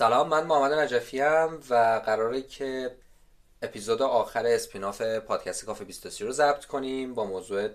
سلام من محمد نجفی هم و قراره که اپیزود آخر اسپیناف پادکست کافه 23 رو ضبط کنیم با موضوع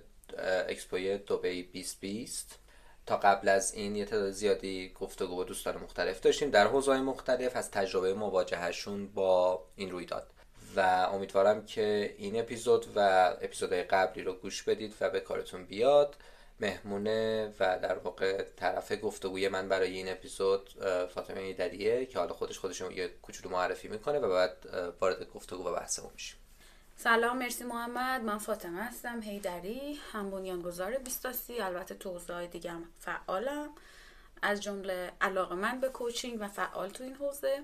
اکسپوی دوبی 2020 تا قبل از این یه تعداد زیادی گفتگو با دوستان مختلف داشتیم. در حوزه مختلف از تجربه مواجهشون با این رویداد. و امیدوارم که این اپیزود و اپیزودهای قبلی رو گوش بدید و به کارتون بیاد. مهمونه و در واقع طرف گفتگوی من برای این اپیزود فاطمه ایدریه که حالا خودش خودشون یه کوچولو معرفی می‌کنه و بعد وارد گفتگو و بحثمون میشیم. سلام مرسی محمد. من فاطمه هستم هیدری هم بنیانگذار بیستاسی البته تو حوزه دیگه هم فعالم. از جمله علاقه من به کوچینگ و فعال تو این حوزه.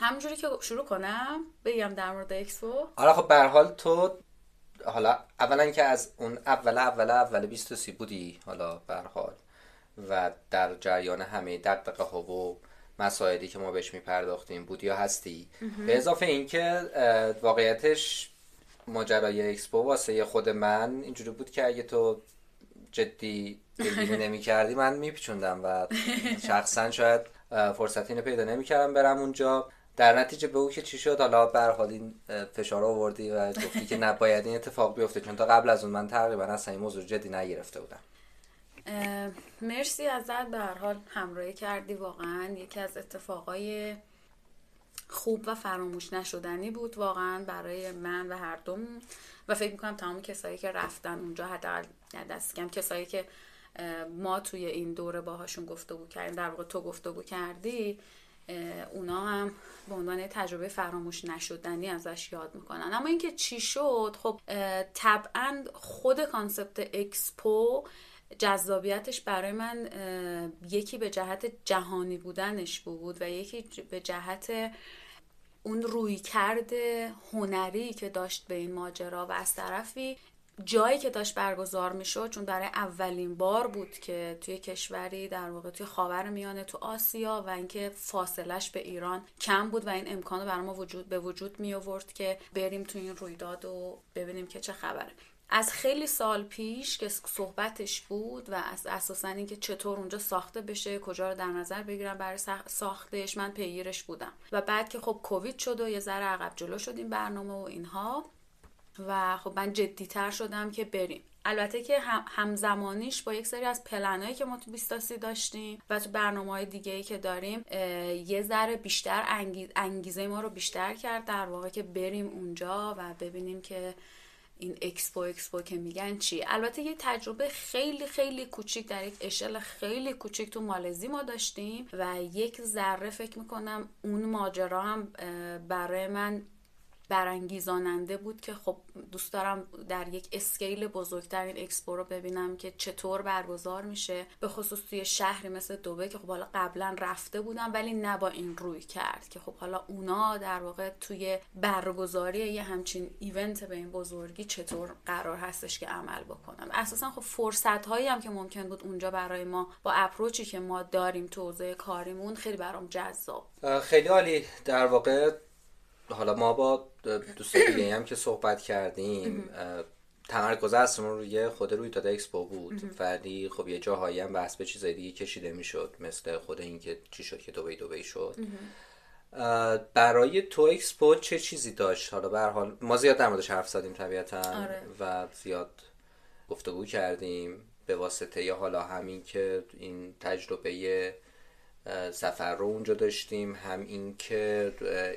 همونجوری که شروع کنم بگم در مورد اکسپو آره خب به حال تو حالا اولا که از اون اول اول اول 23 بودی حالا به حال و در جریان همه دقدقه ها و مسائلی که ما بهش میپرداختیم بودی یا هستی. به اضافه اینکه واقعیتش ماجرای اکسپو واسه خود من اینجوری بود که اگه تو جدی دلگیری نمی کردی من میپیچوندم و شخصا شاید فرصتی اینو پیدا نمی کردم برم اونجا. در نتیجه به او که چی شد؟ حالا به حال این فشار آوردی و گفتی که نباید این اتفاق بیفته چون تا قبل از اون من تقریبا اصلا این موضوع جدی نگرفته بودم. مرسی ازت. به هر حال همراهی کردی. واقعا یکی از اتفاقای خوب و فراموش نشدنی بود واقعا برای من و هر دوم و فکر می‌کنم تمام کسایی که رفتن اونجا حداقل دست کم کسایی که ما توی این دوره باهاشون گفتگو کردیم در واقع تو گفتگو کردی اونا هم به عنوان تجربه فراموش نشدنی ازش یاد می‌کنن. اما اینکه چی شد خب طبعا خود کانسپت اکسپو جذابیتش برای من یکی به جهت جهانی بودنش بود و یکی به جهت اون رویکرد هنری که داشت به این ماجرا و از طرفی جایی که داشت برگزار می‌شد چون برای اولین بار بود که توی کشوری در واقع توی خاور میانه تو آسیا و اینکه فاصلش به ایران کم بود و این امکان رو ما وجود به وجود می آورد که بریم توی این رویداد و ببینیم که چه خبره. از خیلی سال پیش که صحبتش بود و از اساسا اینکه چطور اونجا ساخته بشه کجا رو در نظر بگیرم برای ساختش من پیگیرش بودم. و بعد که خب کووید شد و یه ذره عقب جلو شد این برنامه و اینها و خب من جدیتر شدم که بریم. البته که همزمانیش با یک سری از پلنایی که ما تو بیستاسی داشتیم و تو برنامه های دیگه ای که داریم یه ذره بیشتر انگیزه ما رو بیشتر کرد در واقع که بریم اونجا و ببینیم که این اکسپو اکسپو که میگن چی البته یه تجربه خیلی خیلی کوچیک در یک اشل خیلی کوچیک تو مالزی ما داشتیم و یک ذره فکر می‌کنم اون ماجرا هم برای من برانگیزاننده بود که خب دوست دارم در یک scale بزرگتر این اکسپو رو ببینم که چطور برگزار میشه. به خصوص توی شهری مثل دوبی که خب حالا قبلا رفته بودم ولی نه با این رویکرد که خب حالا اونا در واقع توی برگزاری یه همچین event به این بزرگی چطور قرار هستش که عمل بکنم. اساسا خب فرصت هایی هم که ممکن بود اونجا برای ما با approach ی که ما داریم تو حوزه کاریمون خیلی برام جذاب. خیلی عالی. در واقع حالا ما با دوست دیگه هم که صحبت کردیم تمرکز اصلا روی خود رویداد اکسپو بود. ولی خب یه جاهایی هم بحث به چیزای دیگه کشیده می‌شد مثل خود این که چی شد که دوبی دوبی شد. برای تو اکسپو چه چیزی داشت؟ حالا به هر حال ما زیاد در موردش حرف زدیم طبیعتا آره. و زیاد گفتگو کردیم به واسطه یا حالا همین که این تجربه سفر رو اونجا داشتیم هم این که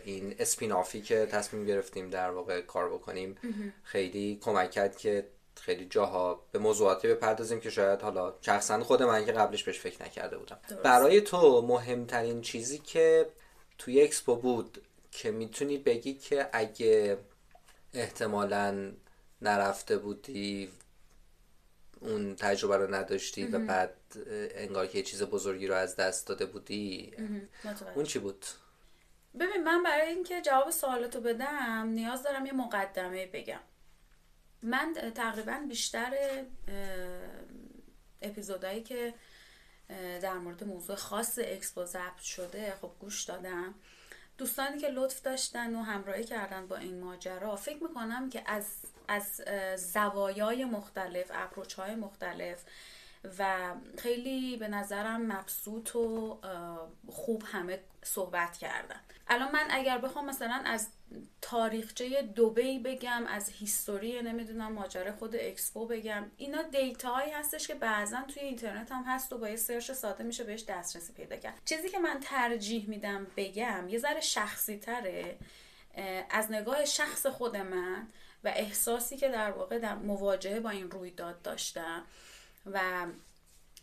این اسپینافی که تصمیم گرفتیم در واقع کار بکنیم خیلی کمک کرد که خیلی جاها به موضوعاتی بپردازیم که شاید حالا شخصا خود من که قبلش بهش فکر نکرده بودم درست. برای تو مهمترین چیزی که توی اکسپو بود که می‌تونی بگی که اگه احتمالا نرفته بودی اون تجربه رو نداشتی و بعد انگار که یه چیز بزرگی رو از دست داده بودی؟ اون چی بود؟ ببین من برای اینکه جواب سوالتو بدم نیاز دارم یه مقدمه بگم. من تقریبا بیشتر اپیزودهایی که در مورد موضوع خاص اکسپو ضبط شده خب گوش دادم. دوستانی که لطف داشتن و همراهی کردن با این ماجرا فکر می‌کنم که از از زوایای مختلف approach های مختلف و خیلی به نظرم مبسوط و خوب همه صحبت کردن. الان من اگر بخوام مثلا از تاریخچه دوبی بگم از history نمی‌دونم ماجرا خود اکسپو بگم اینا data هایی هستش که بعضا توی اینترنت هم هست و با یه search ساده میشه بهش دسترسی پیدا کرد. چیزی که من ترجیح میدم بگم یه ذره شخصی تره از نگاه شخص خود من و احساسی که در واقع در مواجهه با این رویداد داشتم و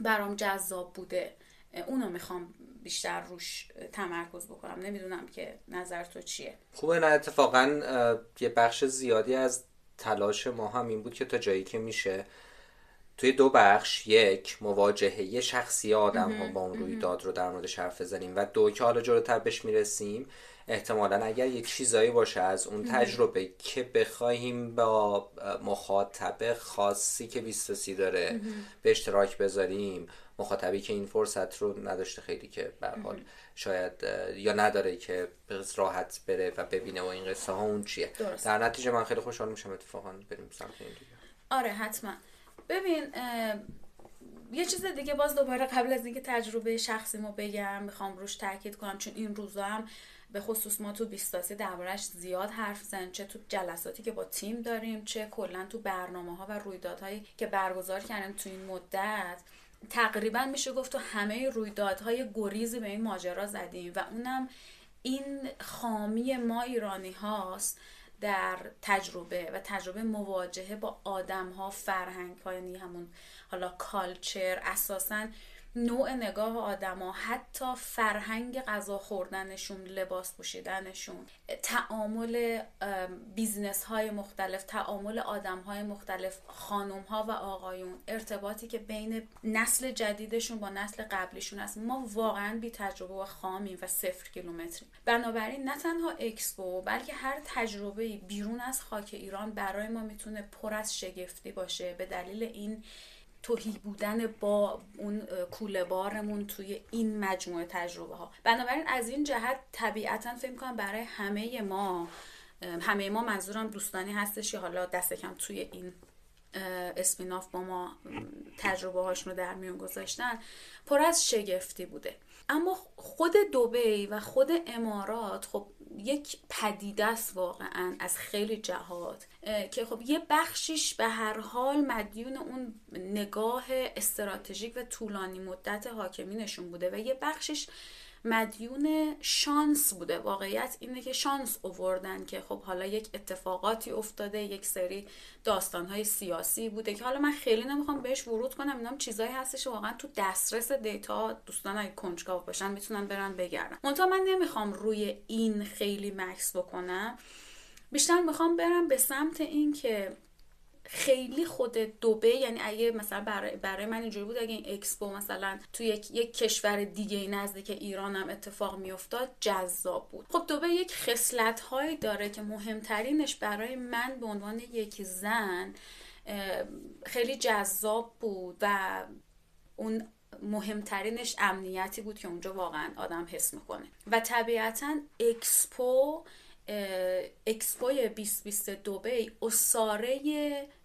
برام جذاب بوده اونو می‌خوام بیشتر روش تمرکز بکنم. نمی‌دونم که نظر تو چیه. خوبه نه اتفاقا یه بخش زیادی از تلاش ما هم این بود که تا جایی که میشه توی دو بخش یک مواجهه شخصی آدم ها با اون رویداد رو در مورد حرف بزنیم و دو که حالا جلوتر بهش می‌رسیم احتمالا اگر یک چیزایی باشه از اون تجربه که بخواهیم با مخاطب خاصی که 23 داره به اشتراک بذاریم مخاطبی که این فرصت رو نداشته خیلی که به حال شاید یا نداره که راحت بره و ببینه و این قصه ها اون چیه. درست. در نتیجه من خیلی خوشحال میشم اتفاقا بریم سمت این دیگه. آره حتما. ببین یه چیز دیگه باز دوباره قبل از اینکه تجربه شخصی ما بگم می‌خوام روش تاکید کنم چون این روزا هم به خصوص ما تو بیستاسی دربارش زیاد حرف زن چه تو جلساتی که با تیم داریم چه کلا تو برنامه ها و رویدادهایی که برگزار کردیم تو این مدت. تقریبا میشه گفت تو همه رویدادهای گریزی به این ماجرا زدیم و اونم این خامی ما ایرانی هاست در تجربه و تجربه مواجهه با آدم ها فرهنگ ها یعنی همون حالا کالچر اساسا نوع نگاه آدما حتی فرهنگ غذا خوردنشون لباس پوشیدنشون تعامل business های مختلف تعامل آدم های مختلف خانم ها و آقایون ارتباطی که بین نسل جدیدشون با نسل قبلیشون است ما واقعا بی تجربه و خامیم و صفر کیلومتریم. بنابراین نه تنها اکسپو بلکه هر تجربه بیرون از خاک ایران برای ما می‌تونه پر از شگفتی باشه. به دلیل این توهی بودن با اون کوله بارمون توی این مجموعه تجربه ها بنابراین از این جهت طبیعتا فکر کنم برای همه ما همه ما منظورم دوستانی هستش که حالا دست کم توی این اسپیناف با ما تجربه هاشون رو در میون گذاشتن پر از شگفتی بوده. اما خود دوبی و خود امارات خب یک پدیده است واقعا از خیلی جهات که خب یه بخشیش به هر حال مدیون اون نگاه استراتژیک و طولانی مدت حاکمینشون بوده و یه بخشیش مدیون شانس بوده. واقعیت اینه که شانس اووردن که خب حالا یک اتفاقاتی افتاده یک سری داستانهای سیاسی بوده که حالا من خیلی نمی‌خوام بهش ورود کنم. اینام چیزایی هستش واقعا تو دسترس دیتا دوستان های کنجکاو باشن می‌تونن برن بگردن. منتها من نمی‌خوام روی این خیلی مکس بکنم. بیشتر می‌خوام برم به سمت این که خیلی خود دوبی یعنی اگه مثلا برای, برای من اینجوری بود اگه این اکسپو مثلا تو یک, یک کشور دیگه نزدیک ایران هم اتفاق میافتاد جذاب بود. خب دوبی یک خصلت هایی داره که مهمترینش برای من به عنوان یک زن خیلی جذاب بود و اون مهمترینش امنیتی بود که اونجا واقعا آدم حس می‌کنه. و طبیعتا اکسپو اکسپوی 2020 دوبی عصاره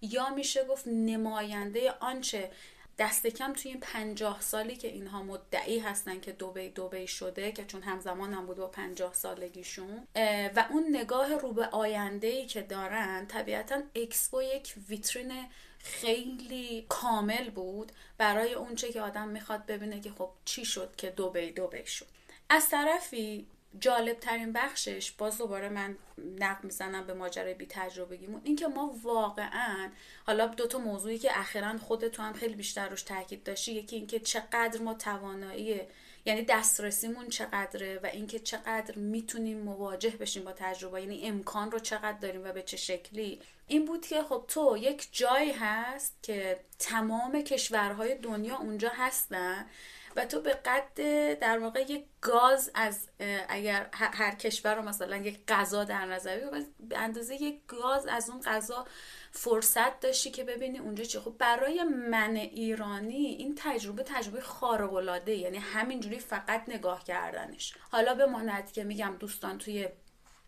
یا میشه گفت نماینده آنچه دست کم توی این پنجاه سالی که اینها مدعی هستن که دوبی دوبی شده که چون همزمان هم بود با پنجاه سالگیشون. و اون نگاه رو به آینده ای که دارن طبیعتا اکسپو یک ویترین خیلی کامل بود برای اونچه که آدم می‌خواد ببینه که خب چی شد که دوبی دوبی شد. از طرفی جالب ترین بخشش باز دوباره من نقد می‌زنم به ماجرای بی تجربگیمون اینکه ما واقعا حالا دو تا موضوعی که اخیرا خودت تو هم خیلی بیشتر روش تاکید داشتی یکی اینکه چقدر ما توانایی یعنی دسترسیمون چقدره و اینکه چقدر می‌تونیم مواجه بشیم با تجربه یعنی امکان رو چقدر داریم و به چه شکلی. این بود که خب تو یک جایی هست که تمام کشورهای دنیا اونجا هستن و تو به قد در واقع یک گاز از اگر هر کشور رو مثلا یک غذا در نظر به اندازه یک گاز از اون غذا فرصت داشتی که ببینی اونجا چی خب برای من ایرانی این تجربه تجربه خارق العاده یعنی همینجوری فقط نگاه کردنش. حالا به ماند که میگم دوستان توی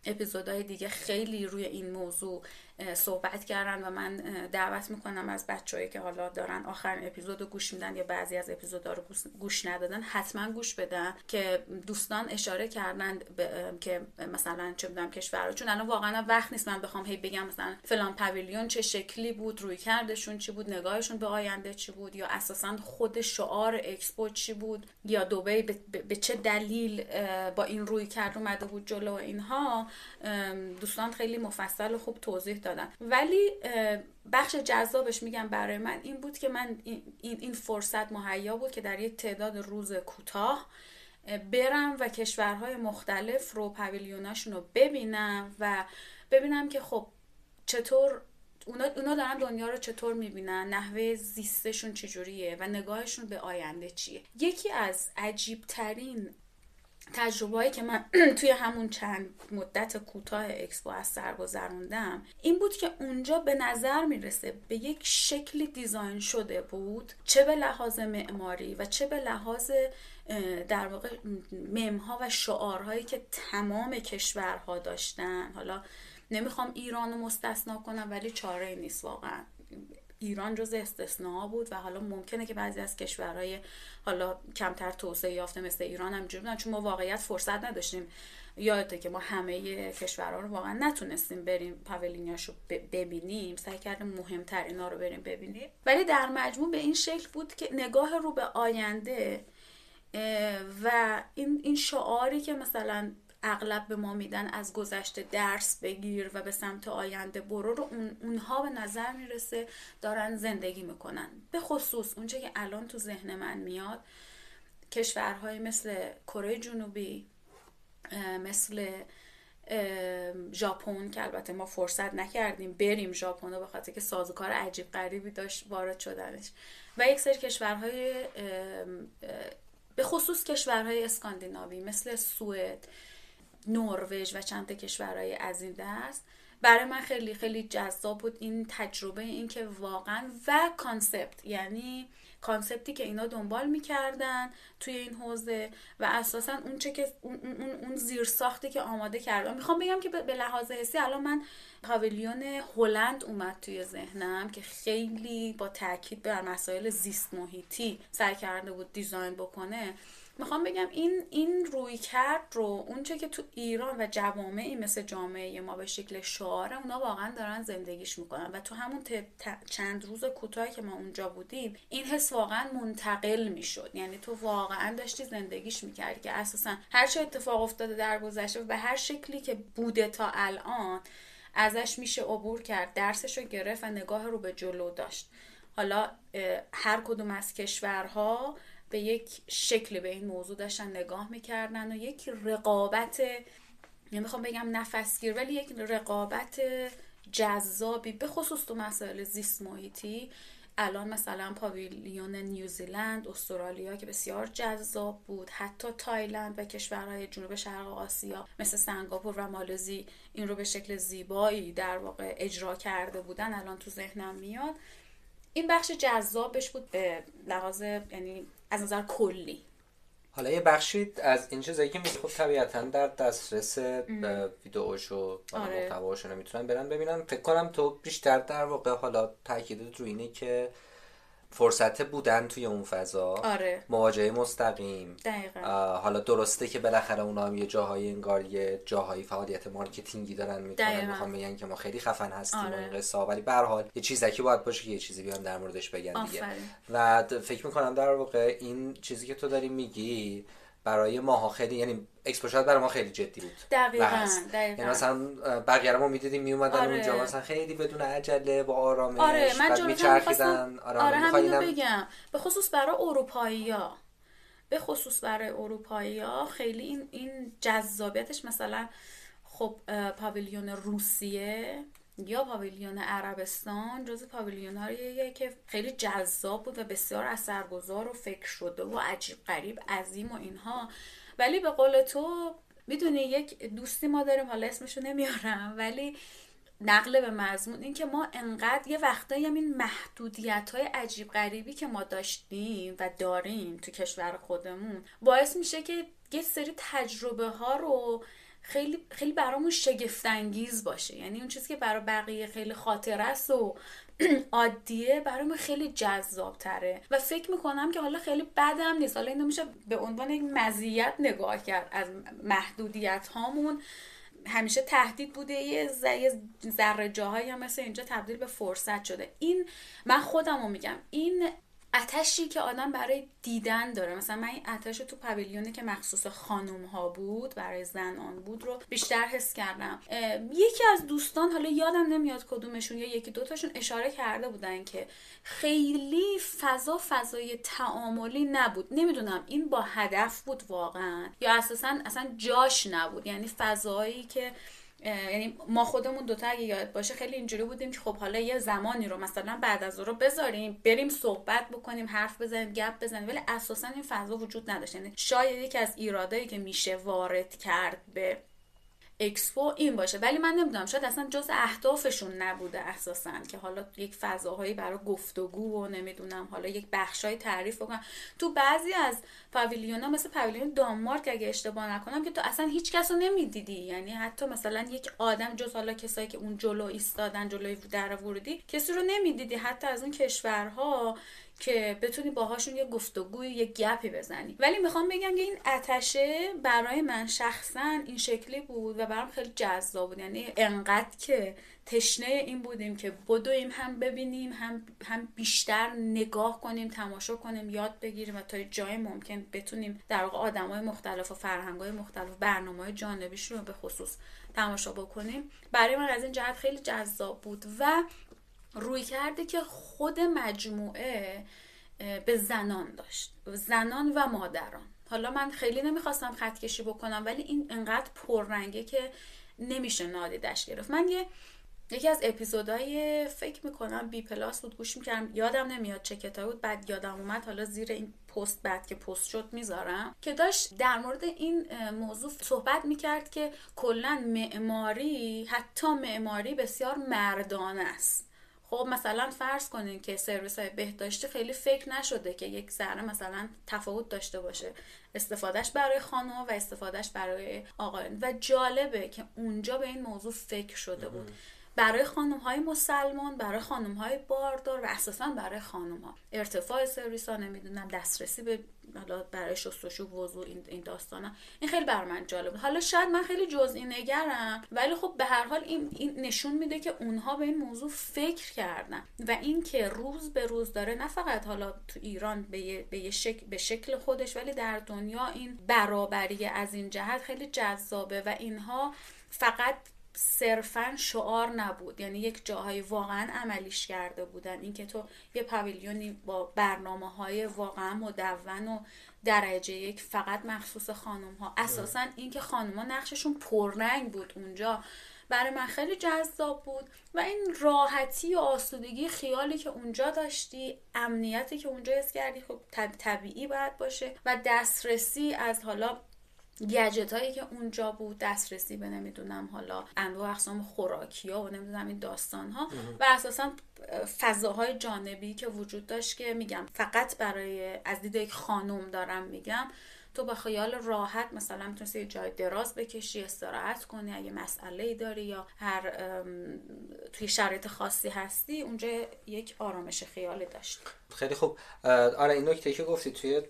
اپیزودهای دیگه خیلی روی این موضوع صحبت کردن و من دعوت می‌کنم از بچههایی که حالا دارن آخرین اپیزود رو گوش میدن یا بعضی از اپیزودها رو گوش ندادن حتما گوش بدن که دوستان اشاره کردن که مثلا چه می‌دونم کشور چون الان واقعا وقت نیست من بخوام هی بگم مثلا فلان پویلیون چه شکلی بود روی کردشون چی بود نگاهشون به آینده چی بود یا اساسا خود شعار اکسپو چی بود یا دوبی به چه دلیل با این روی کرد اومده بود جلو اینها. دوستان خیلی مفصل و خوب توضیح دادن ولی بخش جذابش میگم برای من این بود که من این, این فرصت مهیا بود که در یک تعداد روز کوتاه برم و کشورهای مختلف رو پویلیوناشون رو ببینم و ببینم که خب چطور اونا, اونا دارن دنیا رو چطور می‌بینن نحوه زیستشون چجوریه و نگاهشون به آینده چیه. یکی از عجیبترین تجربه که من توی همون چند مدت کوتاه اکسپو از سر گذروندم این بود که اونجا به نظر می‌رسه به یک شکلی دیزاین شده بود چه به لحاظ معماری و چه به لحاظ در واقع ممها و شعارهایی که تمام کشورها داشتن. حالا نمی‌خوام ایران رو مستثنا کنم ولی چاره نیست واقعا. ایران جز استثناء بود و حالا ممکنه که بعضی از کشورهای حالا کمتر توسعه یافته مثل ایران هم بودن چون ما واقعیت فرصت نداشتیم. یادته که ما همه کشورها رو واقعا نتونستیم بریم پاولینیاش رو ببینیم. سعی کردیم مهمتر اینا رو بریم ببینیم. ولی در مجموع به این شکل بود که نگاه رو به آینده و این, این شعاری که مثلا اغلب به ما میدن از گذشته درس بگیر و به سمت آینده برو رو. اون اونها به نظر می‌رسه دارن زندگی می‌کنن. به خصوص اونچه که الان تو ذهن من میاد کشورهای مثل کره جنوبی مثل ژاپن که البته ما فرصت نکردیم بریم ژاپن به خاطر که سازوکار عجیب غریبی داشت وارد شدنش. و یک سری کشورهای به خصوص کشورهای اسکاندیناوی مثل سوئد نروژ و چند کشورهای از این دست. برای من خیلی خیلی جذاب بود این تجربه این که واقعا و concept یعنی concept ی که اینا دنبال می‌کردن توی این حوزه و اساسا اون چه که اون, اون, اون زیر ساختی که آماده کردم می‌خوام بگم که به لحاظ حسی الان من پاویلیون هلند اومد توی ذهنم که خیلی با تاکید بر مسائل زیست محیطی سعی کرده بود دیزاین بکنه. می‌خوام بگم این این روی کرد رو اونچه که تو ایران و جوامعی مثل جامعه ما به شکل شعاره اونا واقعا دارن زندگیش می‌کنن. و تو همون چند روز کوتاهی که ما اونجا بودیم این حس واقعا منتقل می‌شد. یعنی تو واقعا داشتی زندگیش می‌کردی که اساسا هر چه اتفاق افتاده در گذشته و به هر شکلی که بوده تا الان ازش میشه عبور کرد درسش رو گرفت و نگاه رو به جلو داشت. حالا هر کدوم از کشورها به یک شکل به این موضوع داشتن نگاه می‌کردن و یک رقابت نمی‌خوام بگم نفسگیر ولی یک رقابت جذابی به خصوص تو مسائل زیست محیطی. الان مثلا پاویلیون نیوزیلند استرالیا که بسیار جذاب بود حتی تایلند و کشورهای جنوب شرق آسیا مثل سنگاپور و مالزی این رو به شکل زیبایی در واقع اجرا کرده بودن. الان تو ذهنم میاد. این بخش جذابش بود به لحاظ یعنی از نظر کلی حالا یه بخشی از این چیزایی که میگه خب طبیعتا در دسترس ویدئوش و آره. محتواشو نمی‌تونن برن ببینن فکر کنم تو بیشتر در واقع حالا تاکید رو اینه که فرصت بودن توی اون فضا. آره. مواجهه مستقیم. دقیقا. حالا درسته که بالاخره اونا هم یه جاهای انگار یه جاهایی فعالیت marketing ی دارن می‌کنن. می‌خوام بگن که ما خیلی خفن هستیم آره. این قصه ولی به هر حال یه چیزکی باید باشه که یه چیزی بیان در موردش بگن دیگه. و فکر می‌کنم در واقع این چیزی که تو داری میگی برای ماها خیلی یعنی exposure برای ما خیلی جدی بود. دقیقاً دقیقاً یعنی مثلا بقیه رو می‌دیدیم میومدن آره. اونجا مثلا خیلی بدون عجله با آرامش آره من میچرخیدن. آره, آره همینو بگم. به خصوص برای اروپایی ها به خصوص برای اروپایی ها خیلی این این جذابیتش مثلا خب پاویلیون روسیه. یا پاویلیون عربستان جز پاویلیون هاییه که خیلی جذاب بود و بسیار اثرگذار و فکر شده و عجیب غریب عظیم و اینها. ولی به قول تو می‌دونی یک دوستی ما داریم حالا اسمشو نمیارم ولی نقل به مضمون این که ما انقدر یه وقتایی هم این محدودیت های عجیب غریبی که ما داشتیم و داریم تو کشور خودمون باعث میشه که یه سری تجربه ها رو خیلی خیلی برامون شگفت انگیز باشه. یعنی اون چیزی که برای بقیه خیلی خاطره است و عادیه برای من خیلی جذاب تره و فکر می‌کنم که حالا خیلی بدم نیست. حالا اینو میشه به عنوان یک مزیت نگاه کرد از محدودیت هامون همیشه تهدید بوده. یه ذره جاهایی هم مثل اینجا تبدیل به فرصت شده. این من خودم رو میگم این اتشی که آدم برای دیدن داره. مثلا من این اتش تو پویلیونی که مخصوص خانم ها بود برای زنان بود رو بیشتر حس کردم. یکی از دوستان حالا یادم نمیاد کدومشون یا یکی دوتاشون اشاره کرده بودن که خیلی فضا فضای تعاملی نبود. نمی‌دونم این با هدف بود واقعا یا اساسا اصلا جاش نبود. یعنی فضایی که یعنی ما خودمون دوتا اگه یاد باشه خیلی اینجوری بودیم که خب حالا یه زمانی رو مثلا بعد از رو بذاریم بریم صحبت بکنیم حرف بزنیم گپ بزنیم ولی اساسا این فضا وجود نداشت. یعنی شاید یکی از ایرادایی که میشه وارد کرد به اکسپو این باشه. ولی من نمی‌دونم شاید اصلا جز اهدافشون نبوده اساسا که حالا یک فضاهایی برای گفتگو و نمی‌دونم حالا یک بخشای تعریف بکنم. تو بعضی از پاویلیونا مثل پاویلیون دانمارک اگه اشتباه نکنم که تو اصلا هیچ کس رو نمی‌دیدی. یعنی حتی مثلا یک آدم جز حالا کسایی که اون جلو ایستادن جلوی در ورودی کسی رو نمی‌دیدی. حتی از اون کشورها که بتونی باهاشون یه گفتگوی یه گپی بزنی. ولی می‌خوام بگم که این اتشه برای من شخصا این شکلی بود و برام خیلی جذاب بود. یعنی انقدر که تشنه این بودیم که بدویم هم ببینیم هم, هم بیشتر نگاه کنیم تماشا کنیم یاد بگیریم و تا جای ممکن بتونیم در واقع آدم های مختلف و فرهنگ های مختلف برنامه های جانبیش رو به خصوص تماشا بکنیم. برای من از این جهت خیلی جذاب بود و روی کرده که خود مجموعه به زنان داشت. زنان و مادران. حالا من خیلی نمی‌خواستم خط کشی بکنم ولی این انقدر پررنگه که نمیشه نادیدش گرفت. من یه یکی از اپیزودهای فکر می‌کنم بی پلاس بود گوش می‌کردم یادم نمیاد چه کتابی بود بعد یادم اومد حالا زیر این پست بعد که پست شد می‌ذارم. که داشت در مورد این موضوع صحبت می‌کرد که کلا معماری حتی معماری بسیار مردانه است. خب مثلا فرض کنین که سرویس های بهداشتی خیلی فکر نشده که یک ذره مثلا تفاوت داشته باشه. استفادهش برای خانم و استفادهش برای آقایان و جالبه که اونجا به این موضوع فکر شده بود. برای خانم های مسلمان برای خانم های باردار و اساسا برای خانم ها ارتفاع سرویس ها نمی‌دونم دسترسی به حالا برای شستشو وضوع این این داستانا. این خیلی بر من جالب حالا شاید من خیلی جزئی نگرم ولی خب به هر حال این, این نشون میده که اونها به این موضوع فکر کردن و اینکه روز به روز داره نه فقط حالا تو ایران به, به, شکل به شکل خودش ولی در دنیا این برابری از این جهت خیلی جذابه و اینها فقط صرفا شعار نبود. یعنی یک جاهای واقعا عملیش کرده بودن. اینکه تو یه پویلیونی با برنامه های واقعا مدون و درجه یک فقط مخصوص خانم ها اساسا اینکه خانم ها نقششون پررنگ بود اونجا. برای من خیلی جذاب بود. و این راحتی و آسودگی خیالی که اونجا داشتی امنیتی که اونجا حس کردی خب طبیعی باید باشه. و دسترسی از حالا گجت هایی که اونجا بود دسترسی به نمی‌دونم حالا انواع اقسام خوراکی ها و نمی‌دونم این داستان ها و اساسا فضاهای جانبی که وجود داشت که میگم فقط برای از دید یک خانم دارم میگم تو با خیال راحت مثلا می‌تونستی یه جای دراز بکشی استراحت کنی اگه مسئله ای داری یا هر توی شرایط خاصی هستی اونجا یک آرامش خیالی داشت خیلی خوب. آره این نکته که گفتی توی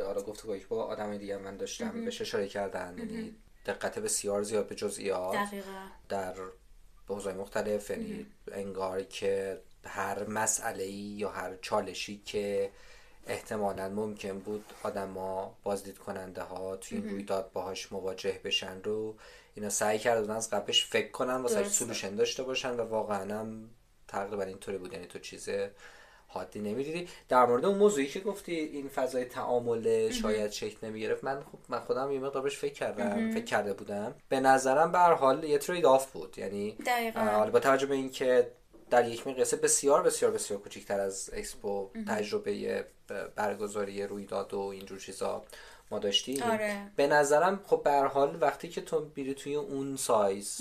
آره گفتگویی با آدم دیگه من داشتم بهش اشاره کردن. یعنی دقت بسیار زیاد به جزئیات در حوزه‌های مختلف یعنی انگار که هر مسئله یا هر چالشی که احتمالا ممکن بود آدما بازدید کننده ها توی این رویداد باهاش مواجه بشن رو اینا سعی کردن از قبلش فکر کنن واسه سولوشن داشته باشن و واقعا هم تقریبا اینطوری بود. یعنی تو چیز حادی نمی‌دیدی. در مورد اون موضوعی که گفتی این فضای تعامل شاید شکل نمی‌گرفت من خب من خودم یه مقدار فکر کردم فکر کرده بودم. به نظرم به هر حال یه trade-off بود. یعنی حالا با توجه به اینکه در یک مقیاس بسیار بسیار بسیار کوچکتر از اکسپو تجربه برگزاری رویداد و اینجور چیزا ما داشتیم آره. به نظرم خب به هر حال وقتی که تو میری توی اون سایز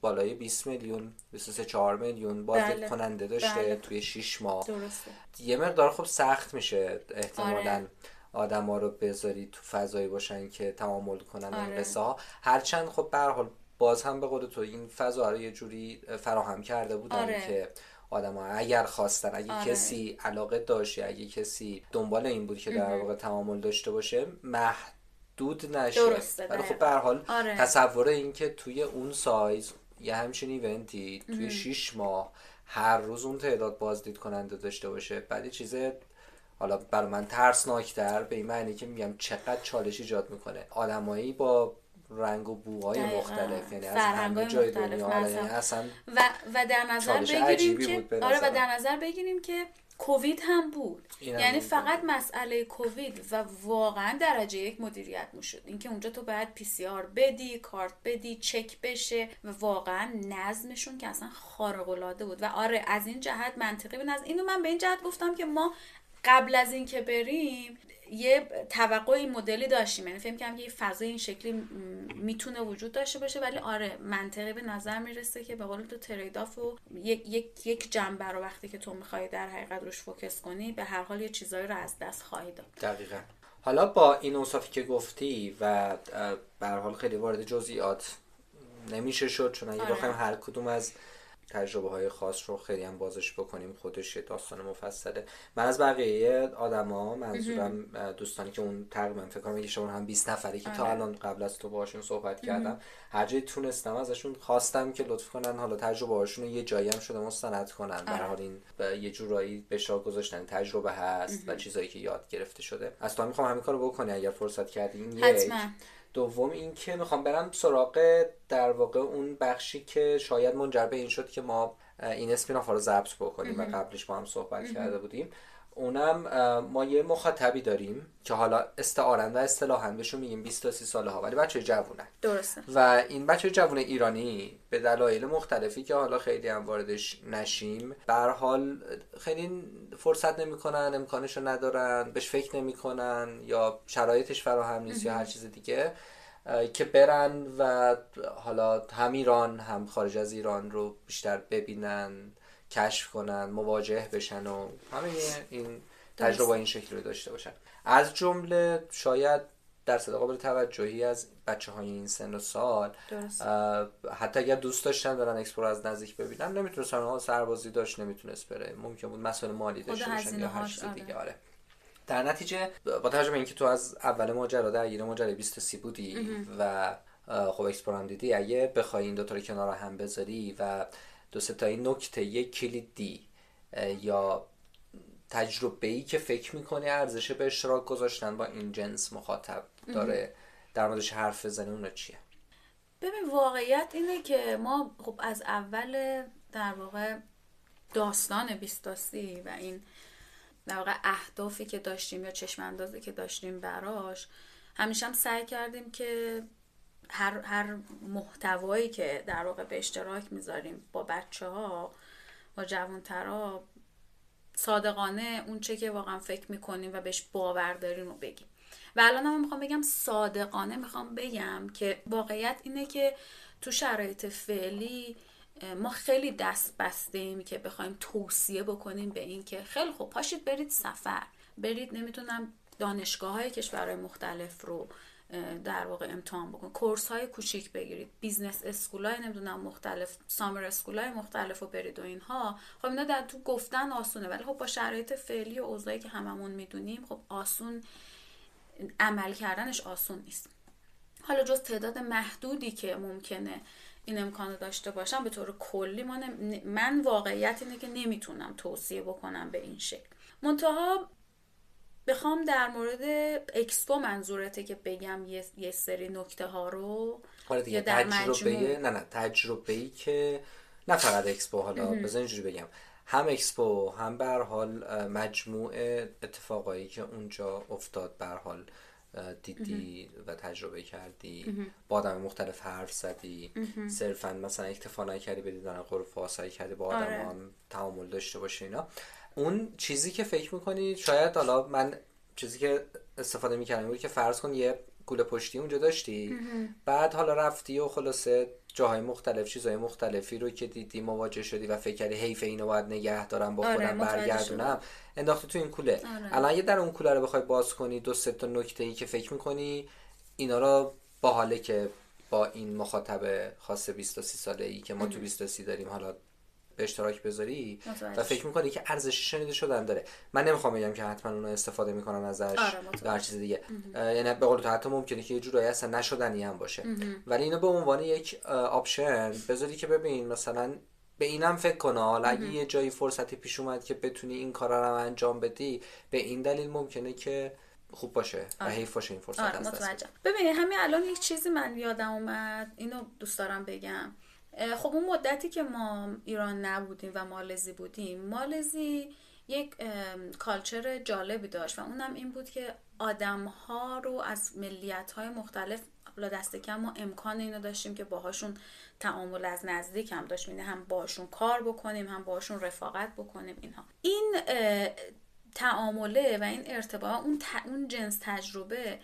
بالای 20 میلیون 23 4 میلیون بازدید بله. کننده داشته بله. توی 6 ماه درسته. یه مقدار خب سخت میشه احتمالا آره. آدما رو بذاری تو فضایی باشن که تعامل کنن آره. این قصه ها هرچند خب به هر حال باز هم به قول تو این فضا رو یه جوری فراهم کرده بودن آره. که آدم ها اگر خواستن اگه آره. کسی علاقه داشت یا اگه کسی دنبال این بود که در واقع تعامل داشته باشه محدود نشه درسته، ولی خب. به حال آره. تصور این که توی اون سایز یه همچین ایونتی توی شیش ماه هر روز اون تعداد بازدید کننده داشته باشه بعد یه چیز حالا برای من ترسناکتر به این معنی که میگم چقدر چالش ایجاد می‌کنه آدمایی با رنگ و بوهای. مختلف یعنی از همه جای مختلف. دنیا آره، یعنی اصلا و و در نظر بگیریم که بود آره و. در نظر بگیریم که کووید هم بود یعنی بود. فقط مسئله کووید و واقعا درجه یک مدیریت می‌شد اینکه اونجا تو باید پی سی آر بدی کارت بدی چک بشه و واقعا نظمشون که اصلا خارق العاده بود و آره از این جهت منطقی بود از اینو من به این جهت گفتم که ما قبل از اینکه بریم یه توقع مدلی داشتیم. یعنی فکر کنم که یه فضای این شکلی می‌تونه وجود داشته باشه ولی آره منطقی به نظر می‌رسه که به قول تو تریداف و یک یک یک جنبه رو وقتی که تو می‌خوای در حقیقت روش فوکس کنی به هر حال یه چیزایی رو از دست خواهی داد. دقیقا. حالا با این اوصافی که گفتی و به هر حال خیلی وارد جزئیات نمیشه شد چون اگه آره. بخوایم هر کدوم از تجربه های خاص رو خیلی هم بازش بکنیم. خودش یه داستان مفصله. من از بقیه آدما منظورم دوستانی که اون تقریبا فکر کنم شما هم 20 نفری که تا آره. الان قبل از تو باشون صحبت کردم هر جایی تونستم ازشون خواستم که لطف کنن. حالا تجربه هاشون یه جایی هم شده مستند کنن. به هر حال این یه جورایی به اشتراک گذاشتن. تجربه هست و چیزایی که یاد گرفته شده. از تو هم می‌خوام همین کارو بکنی اگر فرصت کردی. این یک. دوم این که می‌خوام برم سراغ در واقع اون بخشی که شاید منجر به این شد که ما این اسپیناف رو ضبط بکنیم و قبلش با هم صحبت کرده بودیم. اونم ما یه مخاطبی داریم که حالا استعارن و اصطلاحا بهشون میگیم 20 تا 30 ساله ها ولی بچه جوونن درسته. و این بچه جوان ایرانی به دلایل مختلفی که حالا خیلی هم واردش نشیم به هر حال خیلی فرصت نمی‌کنن امکانش رو ندارن بهش فکر نمی‌کنن یا شرایطش فراهم نیست یا هر چیز دیگه که برن و حالا هم ایران هم خارج از ایران رو بیشتر ببینن. کشف کنن مواجه بشن و همه این تجربه این شکلی رو داشته باشن. از جمله شاید درصد قابل توجهی از بچه های این سن و سال درست. حتی اگر دوست داشتن برن اکسپو رو از نزدیک ببینن نمی‌تونستن. ها سربازی داشت نمی‌تونست بره. ممکن بود مسئله مالی داشته باشن یا هر چیز آره. دیگه آره. در نتیجه با توجه به اینکه تو از اول ماجرا درگیر ماجرای 20 سی بودی و خب اکسپو رو هم دیدی اگه بخوای این دوتا رو کنار هم بذاری و دو سه تا این نکته یک کلیدی یا تجربه ای که فکر می‌کنی ارزش به اشتراک گذاشتن با این جنس مخاطب داره در موردش حرف بزنی اون چیه؟ ببین واقعیت اینه که ما خب از اول در واقع داستان بیستاسی و این در واقع اهدافی که داشتیم یا چشم اندازی که داشتیم براش همیشه هم سعی کردیم که هر, هر محتوایی که در واقع به اشتراک می‌ذاریم با بچه ها با جوانترها صادقانه اون چه که واقعا فکر می‌کنیم و بهش باور داریم رو بگیم. و الان هم می‌خوام بگم صادقانه می‌خوام بگم که واقعیت اینه که تو شرایط فعلی ما خیلی دست بستیم که بخوایم توصیه بکنیم به این که خیلی خوب پاشید برید سفر. برید نمی‌تونم دانشگاه های کشورهای مختلف رو در واقع امتحان بکن. course های کوچیک بگیرید. business school های نمی‌دونم مختلف summer school های مختلف رو برید و اینها. خب اینا در تو گفتن آسونه ولی خب با شرایط فعلی و اوضاعی که هممون می‌دونیم خب آسون عمل کردنش آسون نیست. حالا جز تعداد محدودی که ممکنه این امکان داشته باشم به طور کلی ما نم- من واقعیت اینه که نمی‌تونم توصیه بکنم به این شکل. منتها بخوام در مورد اکسپو منظورته که بگم یه, یه سری نکته ها رو آره دیگه یا در تجربه مجموع. نه نه تجربه ای که نه فقط اکسپو حالا بذار اینجوری بگم. هم اکسپو هم به هر حال اه، مجموع اتفاقایی که اونجا افتاد به هر حال دیدی و تجربه کردی با آدم مختلف حرف زدی صرفا مثلا اکتفا نکردی به دیدن غرفه سعی کردی با آدم آره. هم تعامل داشته باشه اینا. اون چیزی که فکر می‌کنی شاید حالا من چیزی که استفاده می‌کردم بود که فرض کن یه گوله پشتی اونجا داشتی بعد حالا رفتی و خلاصه جاهای مختلف چیزهای مختلفی رو که دیدی مواجه شدی و فکر کردی حیف اینو باید نگه دارم با آره، خودم متوجه برگردونم انداختی تو این کوله. آره. الان یه در اون کوله رو بخوای باز کنی دو سه تا نکته ای که فکر می‌کنی اینا رو با حاله که با این مخاطب خاص 20 تا 30 ساله ای که ما تو 20 تا 30 داریم حالا به اشتراک بذاری؟ متوجه و فکر می‌کنی که ارزش شنیده شدن داره. من نمی‌خوام بگم که حتما اونو استفاده می‌کنن ازش آره، هر چیز دیگه. یعنی به قول تو حتی ممکنه که یه جورایی اصلا نشدنی هم باشه. ولی اینو به عنوان یک option بذاری که ببین مثلا به اینم فکر کنه حالا اگه یه جایی فرصتی پیش اومد که بتونی این کارا رو انجام بدی به این دلیل ممکنه که خوب باشه و حیف باشه این فرصت آره متوجه. ببینید همین الان یک چیزی من یادم اومد. اینو دوست دارم بگم. خب اون مدتی که ما ایران نبودیم و مالزی بودیم مالزی یک کالچر جالبی داشت و اونم این بود که آدم ها رو از ملیت های مختلف حالا دست کم ما امکان اینو داشتیم که باهاشون تعامل از نزدیک هم داشتیم یعنی هم باشون کار بکنیم هم باشون رفاقت بکنیم اینها. این تعامله و این ارتباط اون, ت- اون جنس تجربه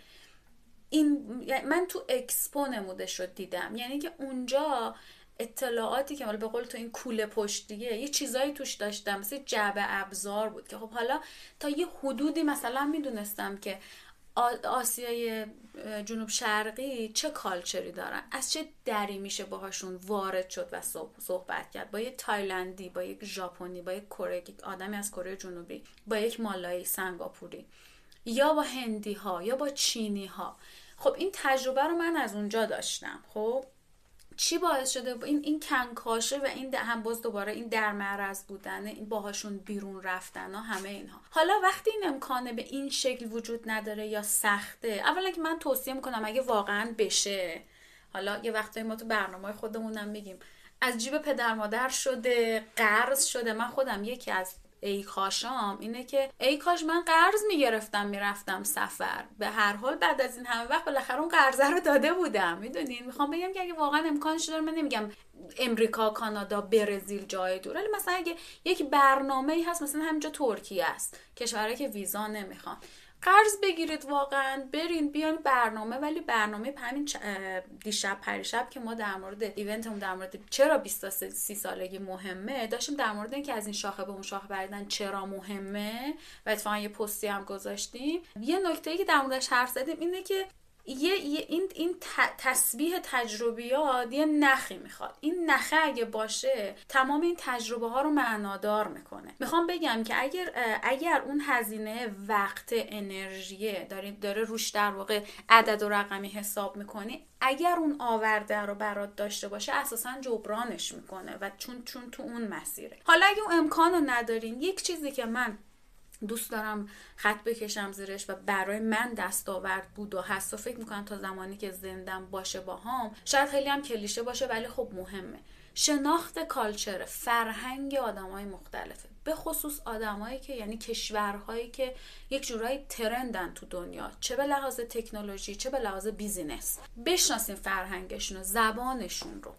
این من تو اکسپو نمودش رو دیدم. یعنی که اونجا اطلاعاتی که حالا به قول تو این کوله پشتیه یه چیزایی توش داشتم مثل جعبه ابزار بود که خب حالا تا یه حدودی مثلا می‌دونستم که آسیای جنوب شرقی چه culture ی دارن. از چه دری میشه باهاشون وارد شد و صحب- صحبت کرد؟ با یک تایلندی با یک ژاپنی با یک کره آدمی از کره جنوبی با یک مالایی سنگاپوری یا با هندی ها یا با چینی ها خب این تجربه رو من از اونجا داشتم خب؟ چی باعث شده؟ این این کنکاشه و این هم باز دوباره این در معرض بودن این باهاشون بیرون رفتن ها همه اینها. حالا وقتی این امکانه به این شکل وجود نداره یا سخته اولا که من توصیه می‌کنم اگه واقعا بشه. حالا یه وقتایی ما تو برنامه خودمونم میگیم. از جیب پدر مادر شده قرض شده. من خودم یکی از ای کاشام اینه که ای کاش من قرض می‌گرفتم می‌رفتم سفر. به هر حال بعد از این همه وقت بالاخره اون قرضه رو داده بودم. می‌دونین؟ می‌خوام بگم که اگه واقعا امکانش داره من نمیگم امریکا کانادا برزیل جای دور. ولی مثلا اگه یک برنامه ای هست مثلا همینجا ترکیه است کشورهایی که ویزا نمی‌خوان قرض بگیرید واقعا. برین بیان برنامه ولی برنامه همین دیشب پریشب که ما در مورد ایونتمون در مورد چرا 20 تا 30 سالگی مهمه داشتیم در مورد اینکه از این شاخه به اون شاخه بریدن چرا مهمه و اتفاقا یه پستی هم گذاشتیم. یه نکته که در موردش حرف زدیم اینه که یه, یه این این تسبیح تجربیات یه نخی می‌خواد. این نخه اگه باشه تمام این تجربه ها رو معنادار می‌کنه. می‌خوام بگم که اگر اگر اون هزینه وقت انرژی داره داره روش در واقع عدد و رقمی حساب می‌کنی اگر اون آورده رو برات داشته باشه اساسا جبرانش می‌کنه و چون چون تو اون مسیره. حالا اگه اون امکان رو ندارین یک چیزی که من دوست دارم خط بکشم زیرش و برای من دستاورد بود و هست و فکر می‌کنم تا زمانی که زندم باشه باهام شاید خیلی هم کلیشه باشه ولی خب مهمه. شناخت کالچر فرهنگ آدمای مختلفه. به خصوص آدمایی که یعنی کشورهایی که یک جورایی ترندن تو دنیا چه به لحاظ تکنولوژی چه به لحاظ بیزینس. بشناسین فرهنگشون رو زبانشون رو.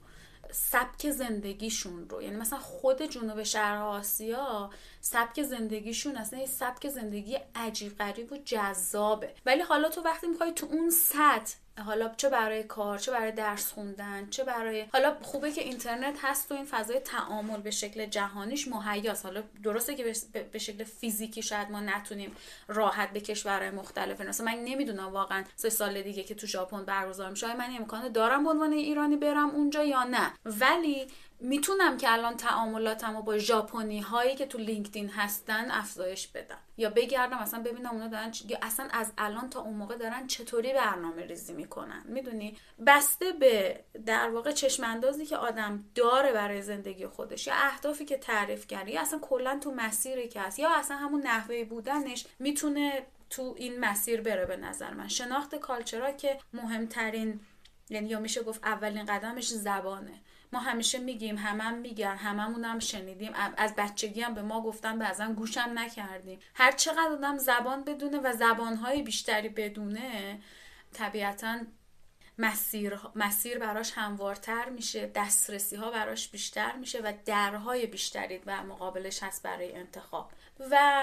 سبک زندگیشون رو. یعنی مثلا خود جنوب شرق آسیا سبک زندگیشون اصلا یه سبک زندگی عجیب غریب و جذابه. ولی حالا تو وقتی می‌خوای تو اون سطح حالا چه برای کار چه برای درس خوندن چه برای حالا خوبه که اینترنت هست و این فضای تعامل به شکل جهانیش مهیاست. حالا درسته که به- شکل فیزیکی شاید ما نتونیم راحت به کشورهای مختلف مثلا من نمی‌دونم واقعا سه سال دیگه که تو ژاپن برگزار میشه من امکان دارم به عنوان ایرانی برم اونجا یا نه؟ ولی می‌تونم که الان تعاملاتمو با ژاپنی هایی که تو لینکدین هستن افزایش بدم. یا بگردم اصلا ببینم اونا دارن چ- یا اصلا از الان تا اون موقع دارن چطوری برنامه ریزی می‌کنن. می‌دونی؟ بسته به در واقع چشم اندازی که آدم داره برای زندگی خودش. یا اهدافی که تعریف کرده. یا اصلا کلا تو مسیری که هست. یا اصلا همون نحوه بودنش می‌تونه تو این مسیر بره به نظر من. شناخت کالچرا که مهمترین یعنی یا میشه گفت اولین قدمش زبانه. ما همیشه میگیم همم میگن هممون هم شنیدیم از بچگی هم به ما گفتن بعضا گوشم نکردیم. هر چقدر آدم زبان بدونه و زبانهای بیشتری بدونه طبیعتا مسیر, مسیر براش هموارتر میشه دسترسی ها براش بیشتر میشه و درهای بیشتری و مقابلش هست برای انتخاب. و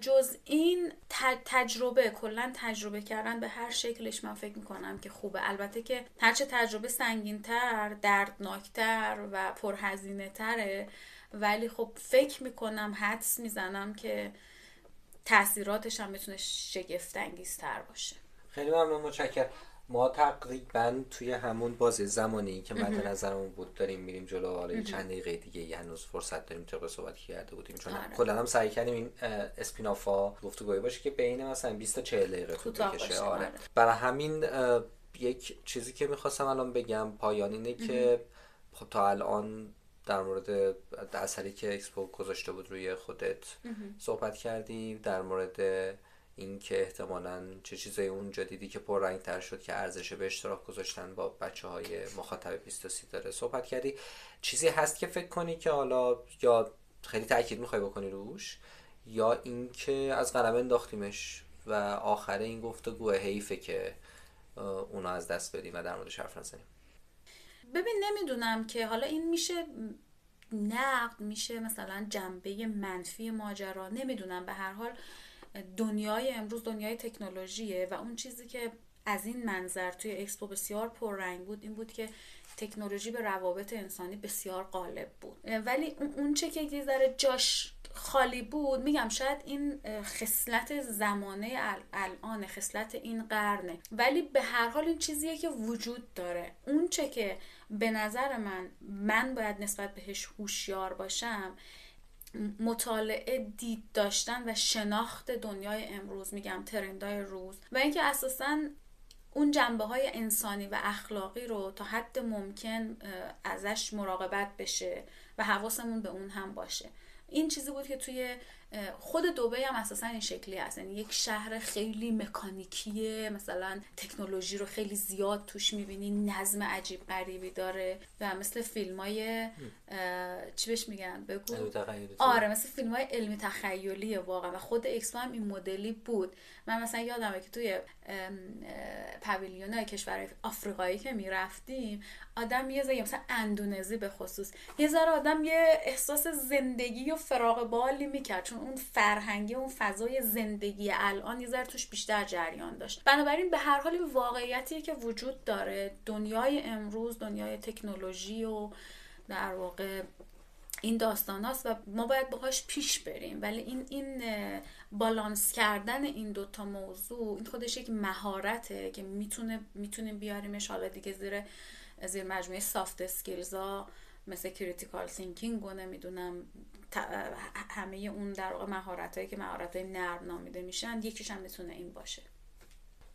جز این تجربه کلا تجربه کردن به هر شکلش من فکر می‌کنم که خوبه. البته که هرچه تجربه سنگینتر دردناکتر و پرهزینه تره ولی خب فکر می‌کنم حدس می‌زنم که تاثیراتش هم می‌تونه شگفت باشه. خیلی ممنون متشکرم. ما تقریبا توی همون بازی زمانی که مد نظرمون بود داریم میریم جلو حالا چند دقیقه دیگه هنوز فرصت داریم طبق صحبت کرده بودیم چون آره. کلا هم سعی کردیم این اسپینافا گفتگوی باشه که بین مثلا 20 تا 40 دقیقه طول بکشه آره. آره. برای همین یک چیزی که می‌خواستم الان بگم پایان اینه که خب تا الان در مورد اثری که اکسپو گذاشته بود روی خودت صحبت کردیم در مورد اینکه احتمالا چه چیزایی اونجا دیدی که رنگ تر شد که ارزش به اشتراک گذاشتن با بچه های مخاطب 23 داره صحبت کردی. چیزی هست که فکر کنی که حالا یا خیلی تاکید می‌خوای بکنی روش یا اینکه از قلم انداختیمش و آخر این گفتگو حیفه که اونا از دست بدیم و در موردش حرف نزنیم. ببین نمی‌دونم که حالا این میشه نقد میشه مثلا جنبه منفی ماجرا نمی‌دونم. به هر حال دنیای امروز دنیای تکنولوژیه و اون چیزی که از این منظر توی اکسپو بسیار پررنگ بود این بود که تکنولوژی به روابط انسانی بسیار غالب بود. ولی اون چه که یه ذره جاش خالی بود میگم شاید این خصلت زمانه الان خصلت این قرنه. ولی به هر حال این چیزیه که وجود داره. اون چه که به نظر من من باید نسبت بهش هوشیار باشم مطالعه دید داشتن و شناخت دنیای امروز میگم ترندای روز. و اینکه اساسا اون جنبه های انسانی و اخلاقی رو تا حد ممکن ازش مراقبت بشه و حواسمون به اون هم باشه. این چیزی بود که توی خود دوبه هم اساسا این شکلی هست. یعنی یک شهر خیلی مکانیکیه. مثلا تکنولوژی رو خیلی زیاد توش می‌بینی. نظم عجیب غریبی داره. و مثل فیلم های چی بهش میگن؟ بگو. آره مثل فیلم های علمی تخیلیه واقعا. و خود اکسپو هم این مدلی بود. من مثلا یادمه که توی پویلیون های کشور آفریقایی که می‌رفتیم آدم یه ذره مثلا اندونزی به خصوص یه ذره آدم یه احساس زندگی و فراغ بالی می‌کرد. چون اون فرهنگی اون فضای زندگی الان یه توش بیشتر جریان داشت. بنابراین به هر حال این واقعیتی که وجود داره. دنیای امروز دنیای تکنولوژی و در واقع این داستان هاست و ما باید باهاش پیش بریم. ولی این این بالانس کردن این دوتا موضوع این خودش یک مهارته که می‌تونه می‌تونیم بیاریمش. حالا دیگه زیر زیر مجموعه soft skills ها مثل critical thinking و نمی‌دونم همه اون در واقع مهارت هایی که مهارت های نرم نامیده میشن یکیش هم می‌تونه این باشه.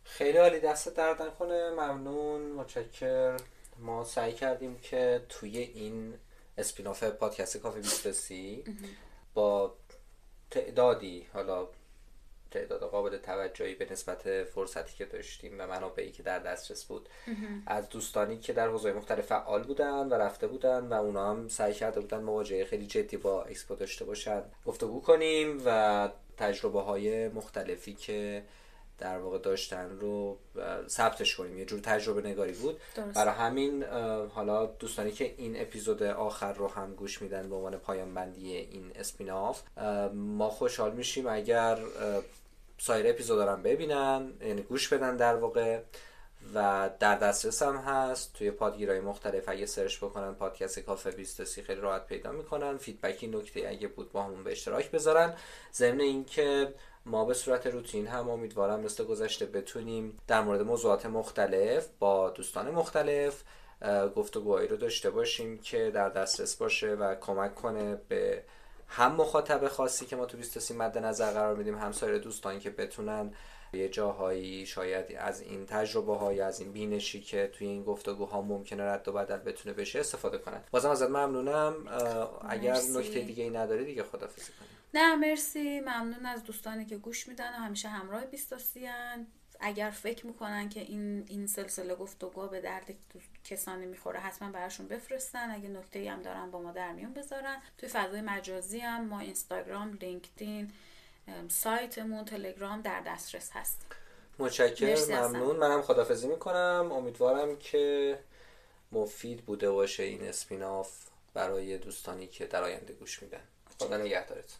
خیلی عالی دستت درد نکنه ممنون متشکر ما سعی کردیم که توی این spin-off پادکست کافی 23 با تعدادی حالا تعداد قابل توجهی به نسبت فرصتی که داشتیم و منابعی که در دسترس بود. از دوستانی که در حوزه مختلف فعال بودن و رفته بودن و اونا هم سعی کرده بودن مواجهه خیلی جدی با اکسپو داشته باشن. گفتگو کنیم و تجربه های مختلفی که در واقع داشتن رو ثبتش کنیم. یه جور تجربه نگاری بود. برای همین حالا دوستانی که این اپیزود آخر رو هم گوش میدن به عنوان پایان بندی این اسپیناف ما خوشحال میشیم اگر سایر اپیزود هم ببینن یعنی گوش بدن در واقع. و در دسترس هم هست. توی پادگیرهای مختلف اگه search بکنن پادکست کافه 23 خیلی راحت پیدا می‌کنن. feedback ی نکته اگه بود با همون به اشتراک بذارن. ضمن اینکه ما به صورت روتین هم امیدوارم مثل گذشته بتونیم در مورد موضوعات مختلف با دوستان مختلف گفتگوهایی رو داشته باشیم که در دسترس باشه و کمک کنه به هم مخاطب خاصی که ما تو 23 مد نظر قرار میدیم هم سایر دوستان که بتونن یه جاهایی شاید از این تجربه های از این بینشی که توی این گفتگوها ممکنه رد و بدل بتونه بشه استفاده کنن. بازم ازت ممنونم. اگر نکته دیگه ای نداری دیگه خدافظی کنیم. نه مرسی. ممنون از دوستانی که گوش میدن و همیشه همراه بیستاسی اگر فکر می‌کنن که این این سلسله گفتگو به درد کسانی می‌خوره حتما براشون بفرستن. اگه نکته هم دارن با ما در میون بذارن. توی فضای مجازی هم ما اینستاگرام لینکدین سایتمون تلگرام در دسترس هست متشکرم. ممنون. منم خدافزی می‌کنم. امیدوارم که مفید بوده باشه این اسپیناف برای دوستانی که در آینده گوش میدن. خدا نگهدارتون.